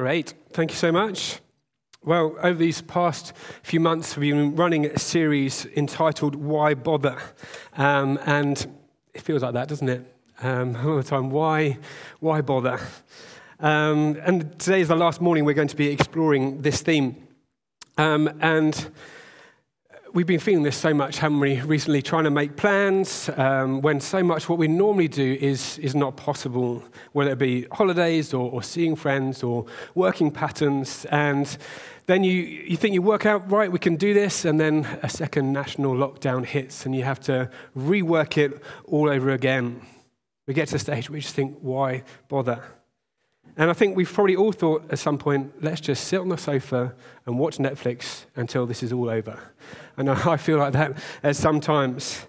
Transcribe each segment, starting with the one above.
Great. Thank you so much. Well, over these past few months, we've been running a series entitled Why Bother? Um, and it feels like that, doesn't it? Um, all the time. Why, why bother? Um, and today is the last morning we're going to be exploring this theme. Um, and we've been feeling this so much, haven't we, recently, trying to make plans um, when so much what we normally do is, is not possible, whether it be holidays or, or seeing friends or working patterns. And then you, you think you work out, right, we can do this, and then a second national lockdown hits and you have to rework it all over again. We get to a stage where we just think, why bother? And I think we've probably all thought at some point, let's just sit on the sofa and watch Netflix until this is all over. And I feel like that at sometimes.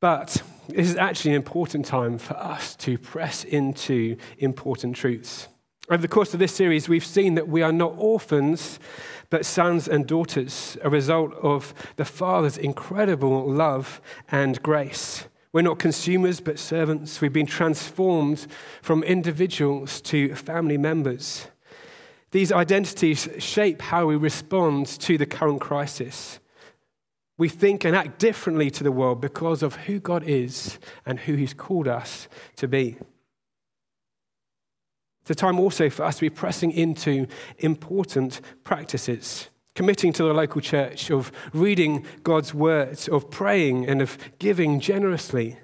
But this is actually an important time for us to press into important truths. Over the course of this series, we've seen that we are not orphans, but sons and daughters, a result of the Father's incredible love and grace. We're not consumers, but servants. We've been transformed from individuals to family members. These identities shape how we respond to the current crisis. We think and act differently to the world because of who God is and who He's called us to be. It's a time also for us to be pressing into important practices committing to the local church, of reading God's words, of praying, and of giving generously.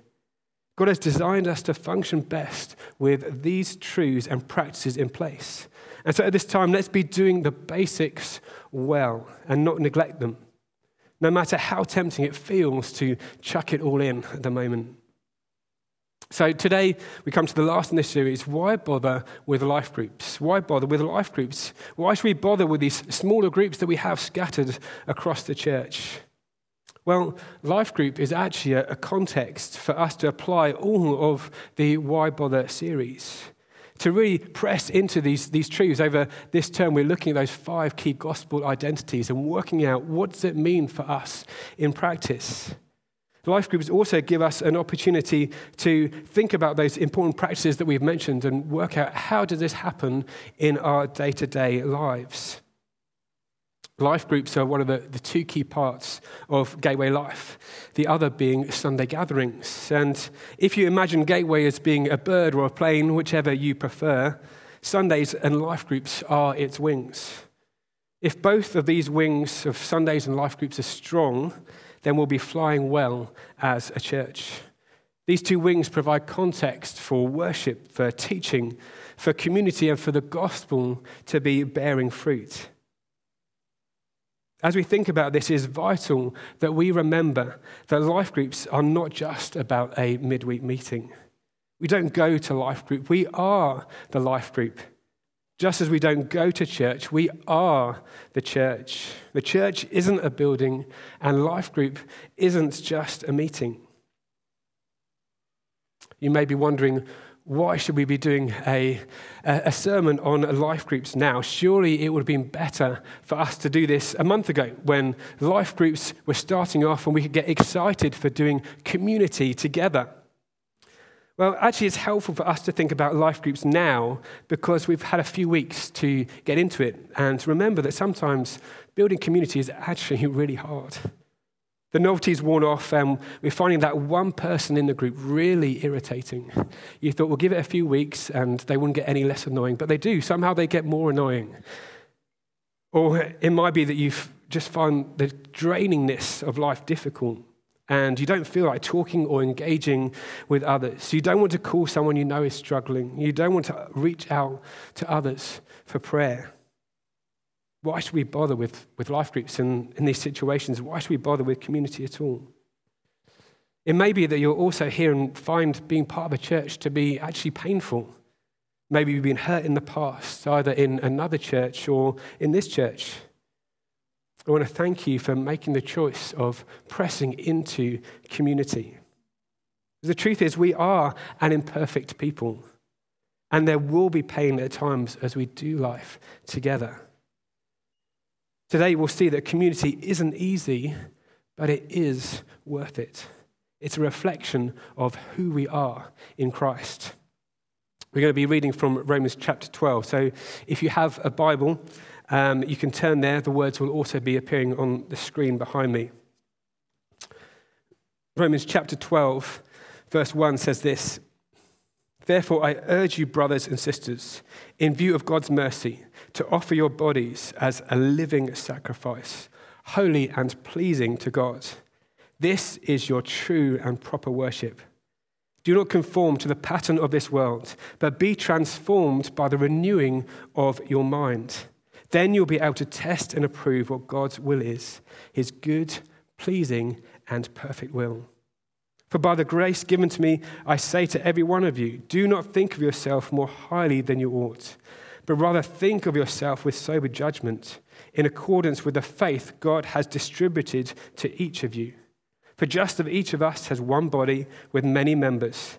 God has designed us to function best with these truths and practices in place. And so at this time, let's be doing the basics well and not neglect them, no matter how tempting it feels to chuck it all in at the moment. So today we come to the last in this series. Why bother with life groups? Why bother with life groups? Why should we bother with these smaller groups that we have scattered across the church? Well, life group is actually a, context for us to apply all of the Why Bother series. To really press into these, these truths over this term, we're looking at those five key gospel identities and working out what does it mean for us in practice. Life groups also give us an opportunity to think about those important practices that we've mentioned and work out how does this happen in our day to day lives. Life groups are one of the, the two key parts of Gateway Life, the other being Sunday gatherings. And if you imagine Gateway as being a bird or a plane, whichever you prefer, Sundays and life groups are its wings. If both of these wings of Sundays and life groups are strong, then we'll be flying well as a church. These two wings provide context for worship, for teaching, for community, and for the gospel to be bearing fruit. As we think about this, it is vital that we remember that life groups are not just about a midweek meeting. We don't go to life group, we are the life group. Just as we don't go to church, we are the church. The church isn't a building, and life group isn't just a meeting. You may be wondering, why should we be doing a, a sermon on life groups now? Surely it would have been better for us to do this a month ago when life groups were starting off and we could get excited for doing community together. Well, actually, it's helpful for us to think about life groups now because we've had a few weeks to get into it and to remember that sometimes building community is actually really hard. The novelty's worn off, and we're finding that one person in the group really irritating. You thought we'll give it a few weeks and they wouldn't get any less annoying, but they do. Somehow they get more annoying. Or it might be that you've just find the drainingness of life difficult and you don't feel like talking or engaging with others. You don't want to call someone you know is struggling. You don't want to reach out to others for prayer. Why should we bother with, with life groups in, in these situations? Why should we bother with community at all? It may be that you're also here and find being part of a church to be actually painful. Maybe you've been hurt in the past, either in another church or in this church. I want to thank you for making the choice of pressing into community. The truth is, we are an imperfect people, and there will be pain at times as we do life together. Today, we'll see that community isn't easy, but it is worth it. It's a reflection of who we are in Christ. We're going to be reading from Romans chapter 12. So if you have a Bible, um, you can turn there. The words will also be appearing on the screen behind me. Romans chapter 12, verse 1 says this Therefore, I urge you, brothers and sisters, in view of God's mercy, to offer your bodies as a living sacrifice, holy and pleasing to God. This is your true and proper worship. Do not conform to the pattern of this world, but be transformed by the renewing of your mind. Then you'll be able to test and approve what God's will is, his good, pleasing, and perfect will. For by the grace given to me, I say to every one of you, do not think of yourself more highly than you ought, but rather think of yourself with sober judgment, in accordance with the faith God has distributed to each of you. For just as each of us has one body with many members,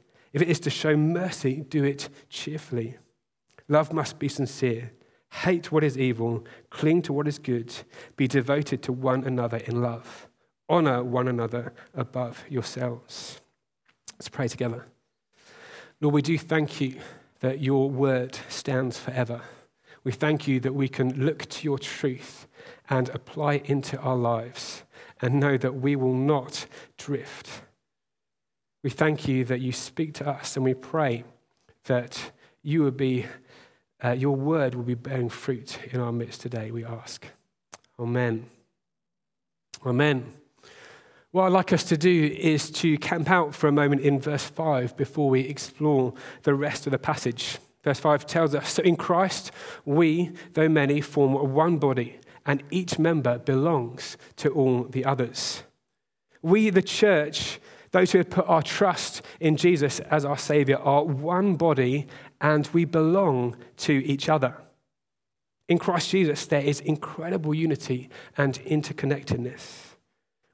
If it is to show mercy, do it cheerfully. Love must be sincere. Hate what is evil. Cling to what is good. Be devoted to one another in love. Honor one another above yourselves. Let's pray together. Lord, we do thank you that your word stands forever. We thank you that we can look to your truth and apply it into our lives and know that we will not drift. We thank you that you speak to us and we pray that you will be, uh, your word will be bearing fruit in our midst today, we ask. Amen. Amen. What I'd like us to do is to camp out for a moment in verse 5 before we explore the rest of the passage. Verse 5 tells us So in Christ, we, though many, form one body, and each member belongs to all the others. We, the church, those who have put our trust in Jesus as our Savior, are one body and we belong to each other. In Christ Jesus, there is incredible unity and interconnectedness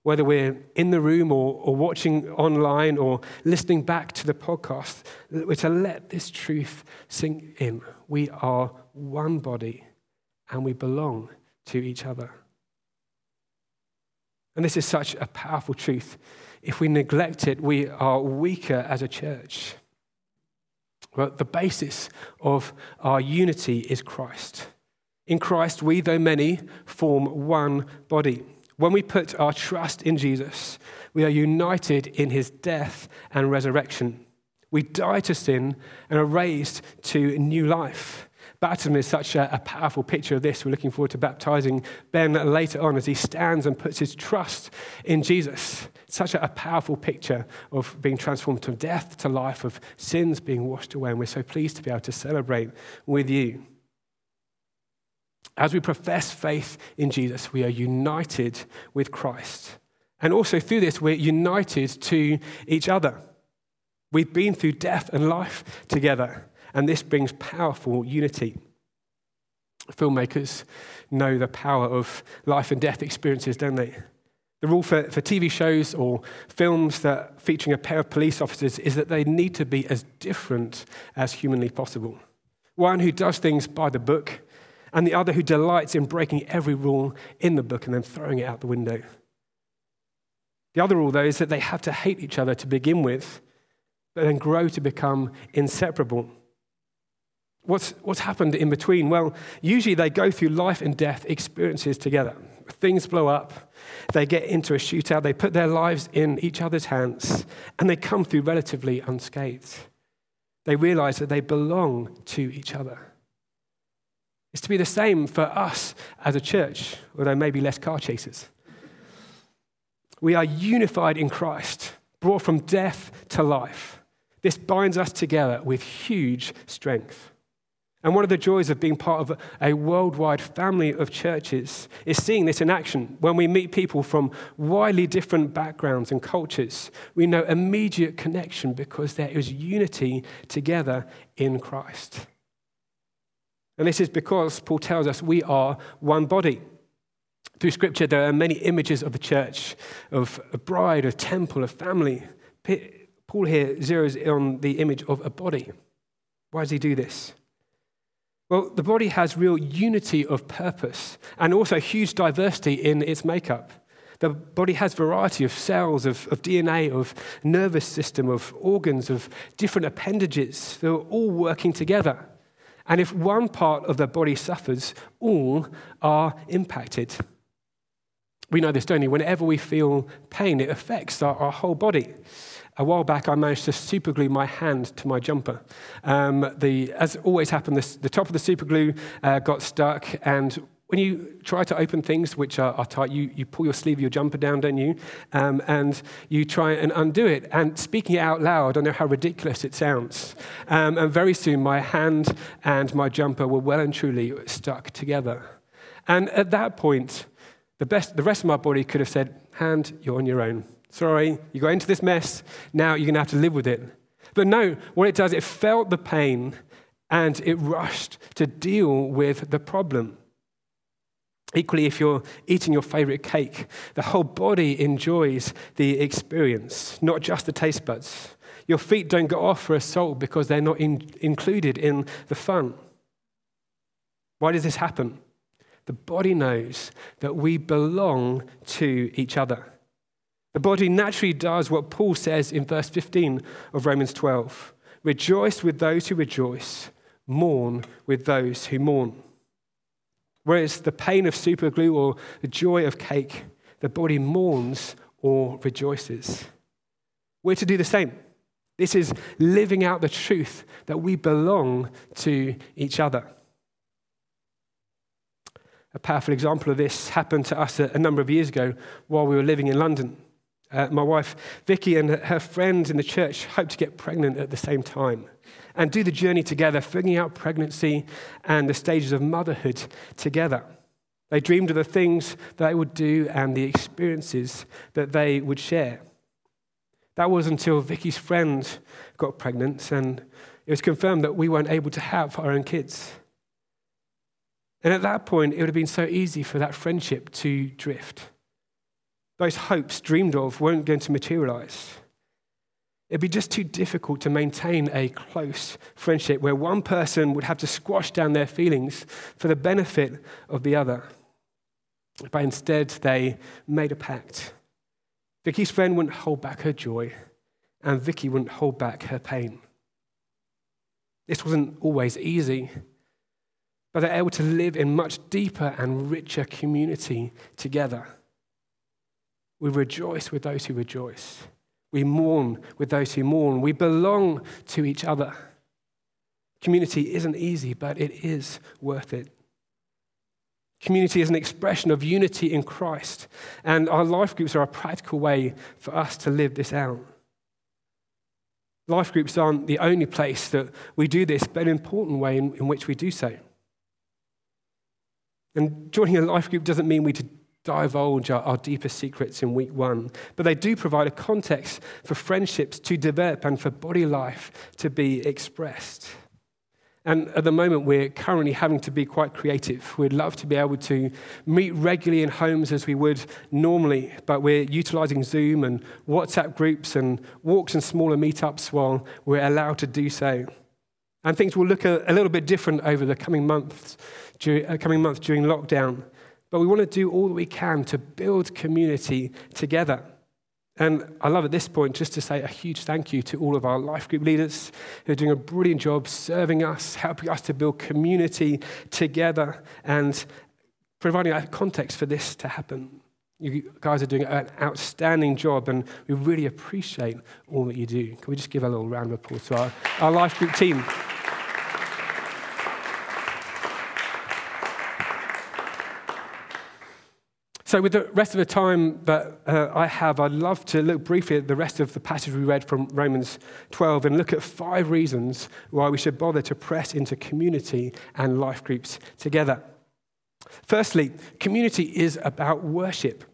whether we're in the room or, or watching online or listening back to the podcast, we're to let this truth sink in. We are one body and we belong to each other. And this is such a powerful truth. If we neglect it, we are weaker as a church. Well, the basis of our unity is Christ. In Christ, we, though many, form one body. When we put our trust in Jesus, we are united in his death and resurrection. We die to sin and are raised to new life. Baptism is such a, a, powerful picture of this. We're looking forward to baptizing Ben later on as he stands and puts his trust in Jesus. Such a, a powerful picture of being transformed from death to life, of sins being washed away. And we're so pleased to be able to celebrate with you. As we profess faith in Jesus, we are united with Christ. And also through this, we're united to each other. We've been through death and life together, and this brings powerful unity. Filmmakers know the power of life and death experiences, don't they? The rule for, for TV shows or films that featuring a pair of police officers is that they need to be as different as humanly possible. One who does things by the book and the other who delights in breaking every rule in the book and then throwing it out the window. The other rule, though, is that they have to hate each other to begin with, but then grow to become inseparable. What's, what's happened in between? Well, usually they go through life and death experiences together. Things blow up, they get into a shootout, they put their lives in each other's hands, and they come through relatively unscathed. They realize that they belong to each other. It's to be the same for us as a church, although maybe less car chasers. We are unified in Christ, brought from death to life. This binds us together with huge strength. And one of the joys of being part of a worldwide family of churches is seeing this in action. When we meet people from widely different backgrounds and cultures, we know immediate connection because there is unity together in Christ. And this is because Paul tells us we are one body. Through Scripture, there are many images of the church, of a bride, a temple, a family. Paul here zeroes in on the image of a body. Why does he do this? Well, the body has real unity of purpose and also huge diversity in its makeup. The body has variety of cells, of, of DNA, of nervous system, of organs, of different appendages. They're all working together. And if one part of the body suffers, all are impacted. We know this, don't we? Whenever we feel pain, it affects our, our whole body. A while back, I managed to superglue my hand to my jumper. Um, the, as always happened, this, the top of the superglue uh, got stuck, and when you try to open things which are, are tight, you, you pull your sleeve of your jumper down, don't you? Um, and you try and undo it. And speaking it out loud, I know how ridiculous it sounds. Um, and very soon, my hand and my jumper were well and truly stuck together. And at that point, the, best, the rest of my body could have said, Hand, you're on your own. Sorry, you got into this mess. Now you're going to have to live with it. But no, what it does, it felt the pain and it rushed to deal with the problem. Equally, if you're eating your favorite cake, the whole body enjoys the experience, not just the taste buds. Your feet don't go off for a salt because they're not in, included in the fun. Why does this happen? The body knows that we belong to each other. The body naturally does what Paul says in verse 15 of Romans 12 Rejoice with those who rejoice, mourn with those who mourn. Whereas the pain of superglue or the joy of cake, the body mourns or rejoices. We're to do the same. This is living out the truth that we belong to each other. A powerful example of this happened to us a, number of years ago while we were living in London. Uh, my wife, Vicky, and her friends in the church hoped to get pregnant at the same time and do the journey together, figuring out pregnancy and the stages of motherhood together. They dreamed of the things they would do and the experiences that they would share. That was until Vicky's friend got pregnant and it was confirmed that we weren't able to have our own kids. And at that point, it would have been so easy for that friendship to drift those hopes dreamed of weren't going to materialize. It'd be just too difficult to maintain a close friendship where one person would have to squash down their feelings for the benefit of the other. But instead, they made a pact. Vicky's friend wouldn't hold back her joy, and Vicky wouldn't hold back her pain. This wasn't always easy, but they're able to live in much deeper and richer community together. We rejoice with those who rejoice. We mourn with those who mourn. We belong to each other. Community isn't easy, but it is worth it. Community is an expression of unity in Christ, and our life groups are a practical way for us to live this out. Life groups aren't the only place that we do this, but an important way in, in which we do so. And joining a life group doesn't mean we divulge our, our secrets in week one, but they do provide a context for friendships to develop and for body life to be expressed. And at the moment, we're currently having to be quite creative. We'd love to be able to meet regularly in homes as we would normally, but we're utilizing Zoom and WhatsApp groups and walks and smaller meetups while we're allowed to do so. And things will look a, a little bit different over the coming months, uh, coming months during lockdown. But we want to do all that we can to build community together. And I love at this point just to say a huge thank you to all of our life group leaders who are doing a brilliant job serving us, helping us to build community together, and providing a context for this to happen. You guys are doing an outstanding job, and we really appreciate all that you do. Can we just give a little round of applause to our, our life group team? So, with the rest of the time that uh, I have, I'd love to look briefly at the rest of the passage we read from Romans 12 and look at five reasons why we should bother to press into community and life groups together. Firstly, community is about worship.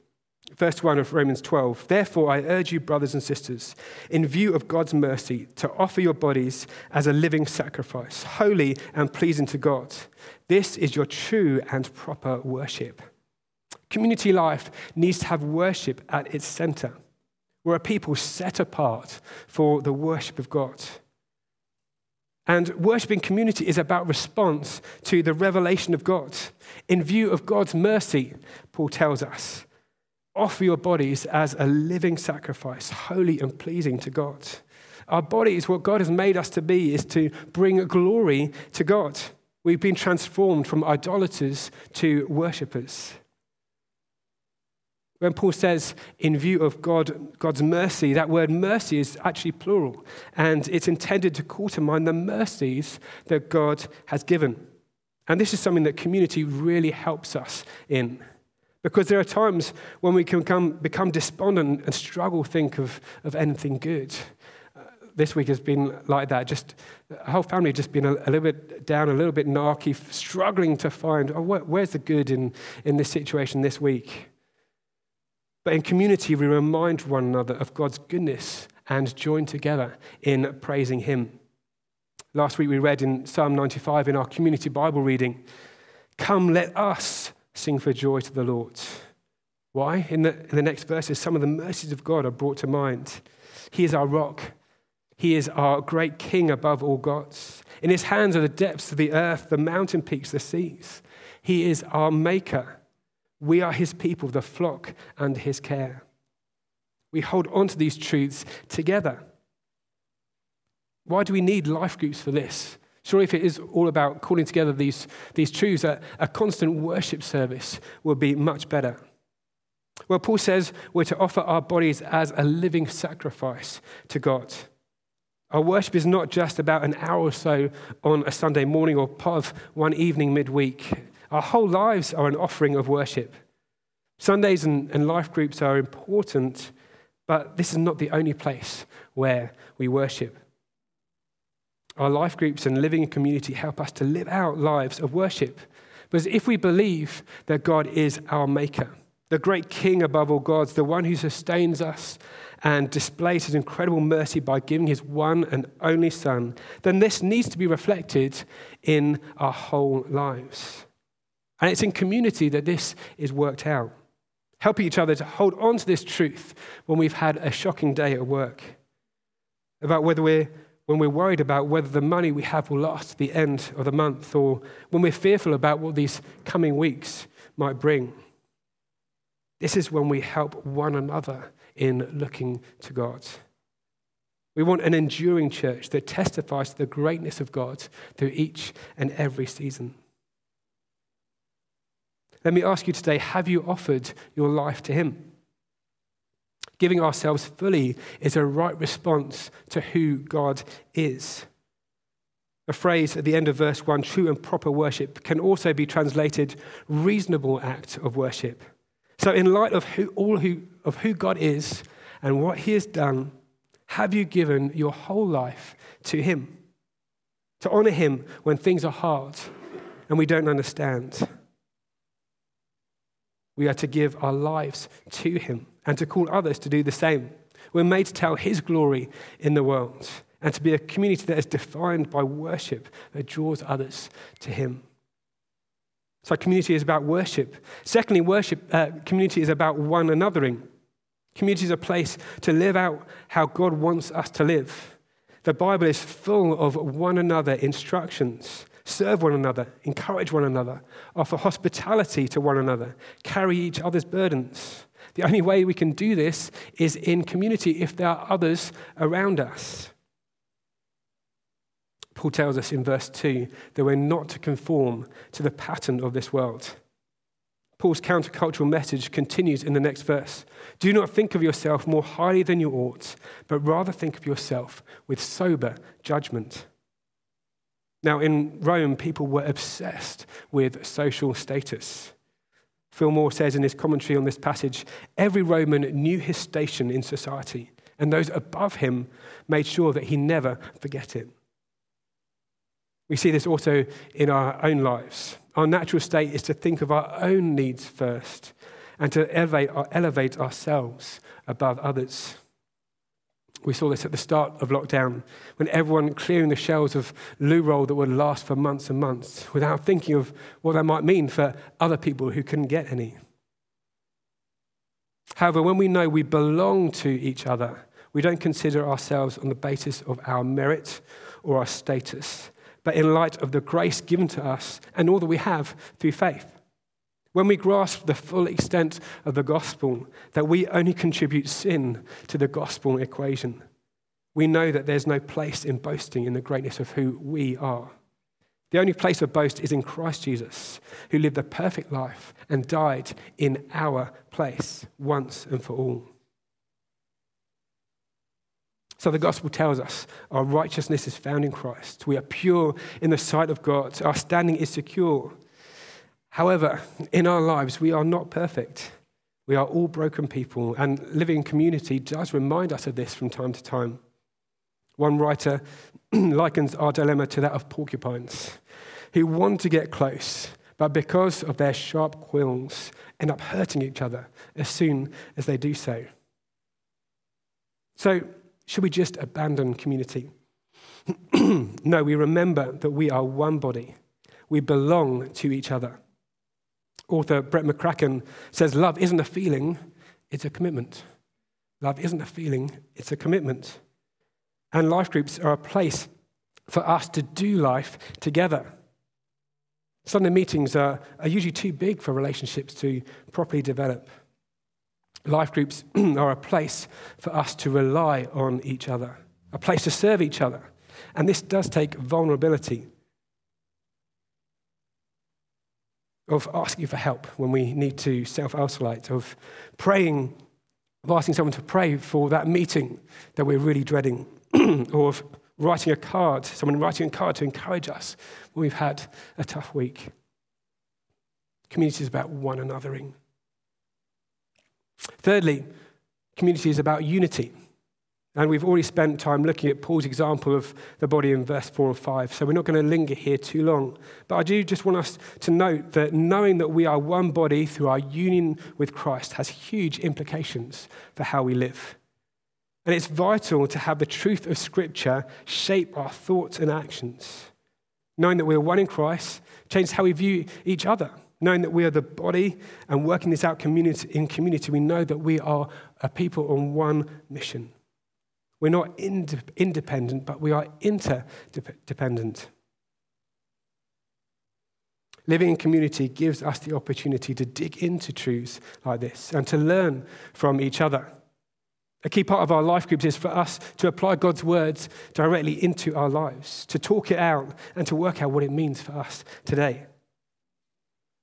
Verse 1 of Romans 12. Therefore, I urge you, brothers and sisters, in view of God's mercy, to offer your bodies as a living sacrifice, holy and pleasing to God. This is your true and proper worship. Community life needs to have worship at its center. We're a people set apart for the worship of God. And worshiping community is about response to the revelation of God. In view of God's mercy, Paul tells us, offer your bodies as a living sacrifice, holy and pleasing to God. Our bodies, what God has made us to be, is to bring glory to God. We've been transformed from idolaters to worshippers. When Paul says, in view of God, God's mercy, that word mercy is actually plural, and it's intended to call to mind the mercies that God has given. And this is something that community really helps us in. Because there are times when we can become, become despondent and struggle think of, of anything good. Uh, this week has been like that. Just the whole family just been a, a, little bit down, a little bit narky, struggling to find oh, where, where's the good in, in this situation this week. But in community, we remind one another of God's goodness and join together in praising Him. Last week, we read in Psalm 95 in our community Bible reading Come, let us sing for joy to the Lord. Why? In the, in the next verses, some of the mercies of God are brought to mind. He is our rock. He is our great king above all gods. In his hands are the depths of the earth, the mountain peaks, the seas. He is our maker. We are his people, the flock under his care. We hold on to these truths together. Why do we need life groups for this? Surely, if it is all about calling together these, these truths, a, a constant worship service will be much better. Well, Paul says we're to offer our bodies as a living sacrifice to God. Our worship is not just about an hour or so on a Sunday morning or part of one evening midweek. Our whole lives are an offering of worship. Sundays and, and life groups are important, but this is not the only place where we worship. Our life groups and living in community help us to live out lives of worship. Because if we believe that God is our maker, the great king above all gods, the one who sustains us and displays his incredible mercy by giving his one and only Son, then this needs to be reflected in our whole lives. And it's in community that this is worked out. Helping each other to hold on to this truth when we've had a shocking day at work. About whether we're, when we're worried about whether the money we have will last at the end of the month, or when we're fearful about what these coming weeks might bring. This is when we help one another in looking to God. We want an enduring church that testifies to the greatness of God through each and every season. Let me ask you today have you offered your life to Him? Giving ourselves fully is a right response to who God is. A phrase at the end of verse 1, true and proper worship, can also be translated reasonable act of worship. So, in light of who, all who, of who God is and what He has done, have you given your whole life to Him? To honor Him when things are hard and we don't understand we are to give our lives to Him and to call others to do the same. We're made to tell His glory in the world and to be a community that is defined by worship that draws others to Him. So, community is about worship. Secondly, worship uh, community is about one anothering. Community is a place to live out how God wants us to live. The Bible is full of one another instructions serve one another, encourage one another, offer hospitality to one another, carry each other's burdens. The only way we can do this is in community if there are others around us. Paul tells us in verse 2 that we're not to conform to the pattern of this world. Paul's countercultural message continues in the next verse. Do not think of yourself more highly than you ought, but rather think of yourself with sober judgment. Now, in Rome, people were obsessed with social status. Phil Moore says in his commentary on this passage every Roman knew his station in society, and those above him made sure that he never forget it. We see this also in our own lives. Our natural state is to think of our own needs first and to elevate, elevate ourselves above others. We saw this at the start of lockdown when everyone clearing the shelves of loo roll that would last for months and months without thinking of what that might mean for other people who couldn't get any. However, when we know we belong to each other, we don't consider ourselves on the basis of our merit or our status, but in light of the grace given to us and all that we have through faith. When we grasp the full extent of the gospel, that we only contribute sin to the gospel equation, we know that there's no place in boasting in the greatness of who we are. The only place of boast is in Christ Jesus, who lived a perfect life and died in our place once and for all. So the gospel tells us our righteousness is found in Christ. We are pure in the sight of God. Our standing is secure. However, in our lives, we are not perfect. We are all broken people, and living in community does remind us of this from time to time. One writer likens our dilemma to that of porcupines who want to get close, but because of their sharp quills, end up hurting each other as soon as they do so. So, should we just abandon community? no, we remember that we are one body. We belong to each other. Author Brett McCracken says love isn't a feeling, it's a commitment. Love isn't a feeling, it's a commitment. And life groups are a place for us to do life together. Sunday meetings are, are usually too big for relationships to properly develop. Life groups are a place for us to rely on each other, a place to serve each other. And this does take vulnerability of asking for help when we need to self isolate, of praying, of asking someone to pray for that meeting that we're really dreading, or of writing a card, someone writing a card to encourage us when we've had a tough week. Community is about one anothering. Thirdly, community is about unity. And we've already spent time looking at Paul's example of the body in verse 4 and 5, so we're not going to linger here too long. But I do just want us to note that knowing that we are one body through our union with Christ has huge implications for how we live. And it's vital to have the truth of Scripture shape our thoughts and actions. Knowing that we're one in Christ changes how we view each other. Knowing that we are the body and working this out in community, we know that we are a people on one mission. We're not ind- independent, but we are interdependent. Living in community gives us the opportunity to dig into truths like this and to learn from each other. A key part of our life groups is for us to apply God's words directly into our lives, to talk it out and to work out what it means for us today.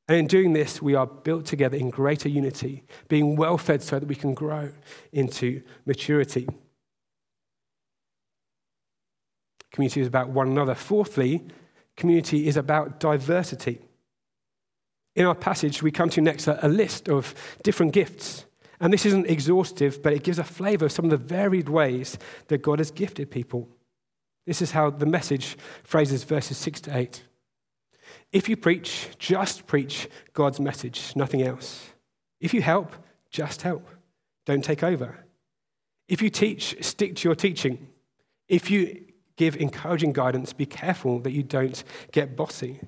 And in doing this, we are built together in greater unity, being well fed so that we can grow into maturity. Community is about one another. Fourthly, community is about diversity. In our passage, we come to next a, a list of different gifts. And this isn't exhaustive, but it gives a flavor of some of the varied ways that God has gifted people. This is how the message phrases verses 6 to 8. If you preach, just preach God's message, nothing else. If you help, just help. Don't take over. If you teach, stick to your teaching. If you give encouraging guidance, be careful that you don't get bossy.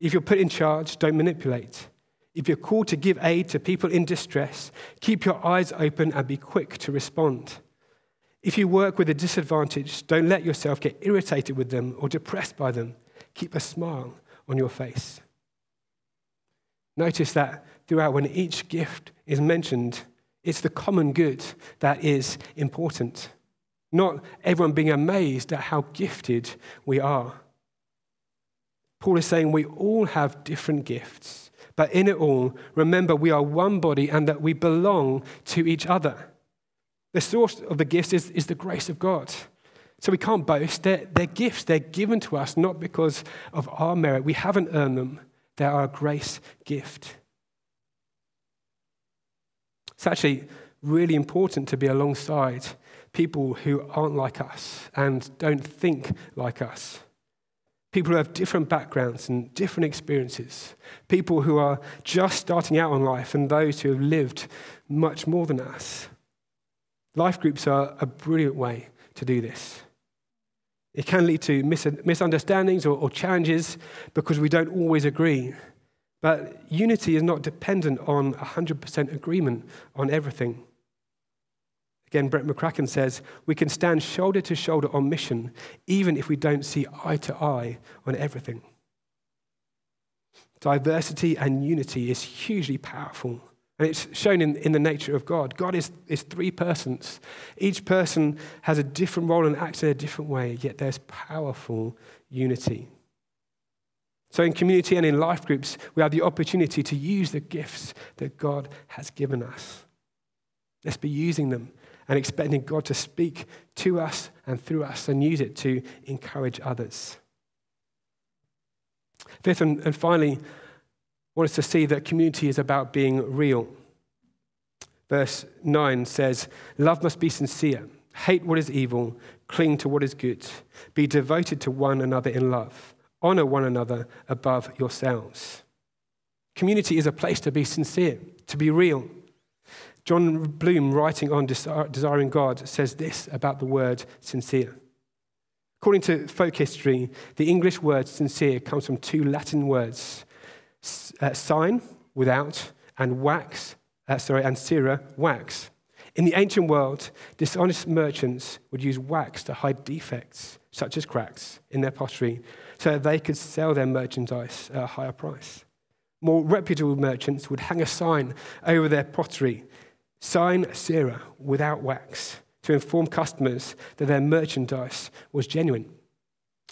If you're put in charge, don't manipulate. If you're called to give aid to people in distress, keep your eyes open and be quick to respond. If you work with a disadvantage, don't let yourself get irritated with them or depressed by them. Keep a smile on your face. Notice that throughout, when each gift is mentioned, it's the common good that is important not everyone being amazed at how gifted we are. Paul is saying we all have different gifts, but in it all, remember we are one body and that we belong to each other. The source of the gifts is, is the grace of God. So we can't boast. They're, they're gifts. They're given to us not because of our merit. We haven't earned them. They are a grace gift. It's actually really important to be alongside people who aren't like us and don't think like us. People who have different backgrounds and different experiences. People who are just starting out on life and those who have lived much more than us. Life groups are a brilliant way to do this. It can lead to mis- misunderstandings or, or challenges because we don't always agree. But unity is not dependent on 100% agreement on everything. Again, Brett McCracken says, we can stand shoulder to shoulder on mission, even if we don't see eye to eye on everything. Diversity and unity is hugely powerful. And it's shown in, in the nature of God. God is, is three persons. Each person has a different role and acts in a different way, yet there's powerful unity. So, in community and in life groups, we have the opportunity to use the gifts that God has given us. Let's be using them and expecting God to speak to us and through us and use it to encourage others. Fifth and, and finally, I want us to see that community is about being real. Verse 9 says, Love must be sincere, hate what is evil, cling to what is good, be devoted to one another in love, honor one another above yourselves. Community is a place to be sincere, to be real. Jon Bloom, writing on Desiring God, says this about the word sincere. According to folk history, the English word sincere comes from two Latin words, uh, sine, without, and wax, uh, sorry, and cera, wax. In the ancient world, dishonest merchants would use wax to hide defects, such as cracks, in their pottery, so that they could sell their merchandise at a higher price. More reputable merchants would hang a sign over their pottery Sine Cera without wax to inform customers that their merchandise was genuine.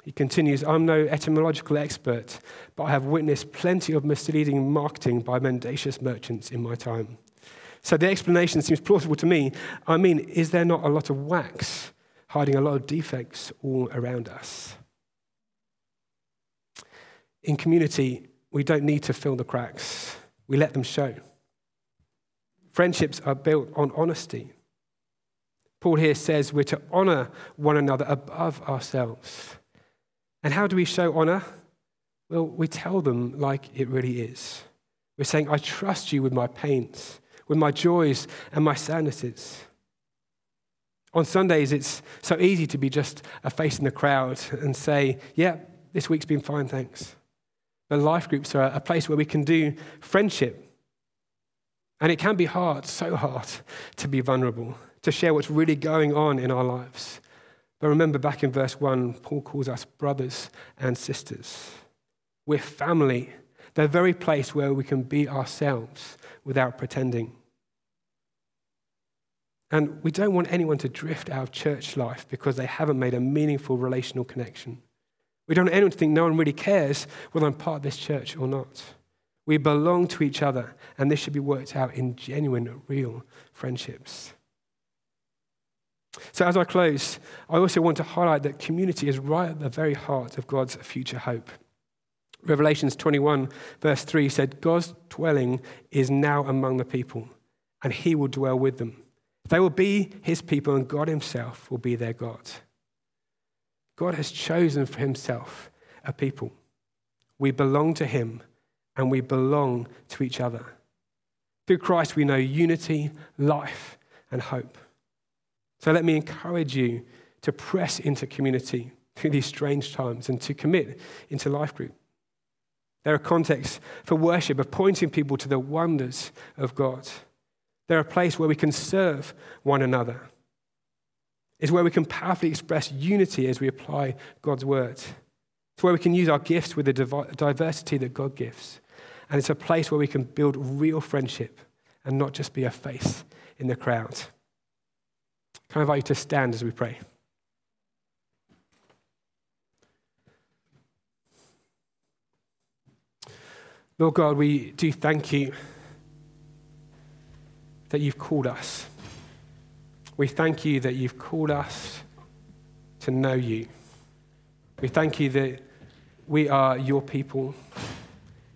He continues, I'm no etymological expert, but I have witnessed plenty of misleading marketing by mendacious merchants in my time. So the explanation seems plausible to me. I mean, is there not a lot of wax hiding a lot of defects all around us? In community, we don't need to fill the cracks, we let them show. Friendships are built on honesty. Paul here says we're to honor one another above ourselves. And how do we show honor? Well, we tell them like it really is. We're saying, I trust you with my pains, with my joys and my sadnesses. On Sundays, it's so easy to be just a face in the crowd and say, Yeah, this week's been fine, thanks. But life groups are a place where we can do friendship and it can be hard, so hard, to be vulnerable, to share what's really going on in our lives. But remember, back in verse 1, Paul calls us brothers and sisters. We're family, the very place where we can be ourselves without pretending. And we don't want anyone to drift out of church life because they haven't made a meaningful relational connection. We don't want anyone to think no one really cares whether I'm part of this church or not. We belong to each other, and this should be worked out in genuine, real friendships. So, as I close, I also want to highlight that community is right at the very heart of God's future hope. Revelations 21, verse 3 said, God's dwelling is now among the people, and he will dwell with them. They will be his people, and God himself will be their God. God has chosen for himself a people. We belong to him, and we belong to each other. Through Christ, we know unity, life, and hope. So let me encourage you to press into community through these strange times and to commit into life group. There are contexts for worship of pointing people to the wonders of God. They're a place where we can serve one another. It's where we can powerfully express unity as we apply God's word. It's where we can use our gifts with the diversity that God gives. And it's a place where we can build real friendship and not just be a face in the crowd. Can I invite you to stand as we pray? Lord God, we do thank you that you've called us. We thank you that you've called us to know you. We thank you that we are your people.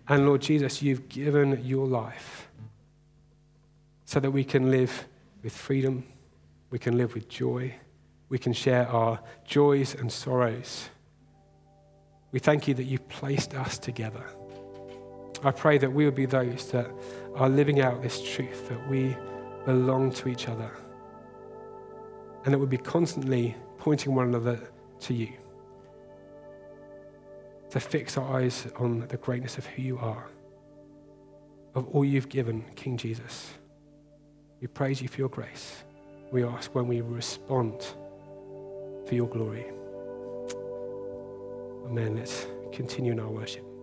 And Lord Jesus, you've given your life so that we can live with freedom, we can live with joy, we can share our joys and sorrows. We thank you that you've placed us together. I pray that we will be those that are living out this truth that we belong to each other and that we'll be constantly pointing one another to you. To fix our eyes on the greatness of who you are, of all you've given, King Jesus. We praise you for your grace. We ask when we respond for your glory. Amen. Let's continue in our worship.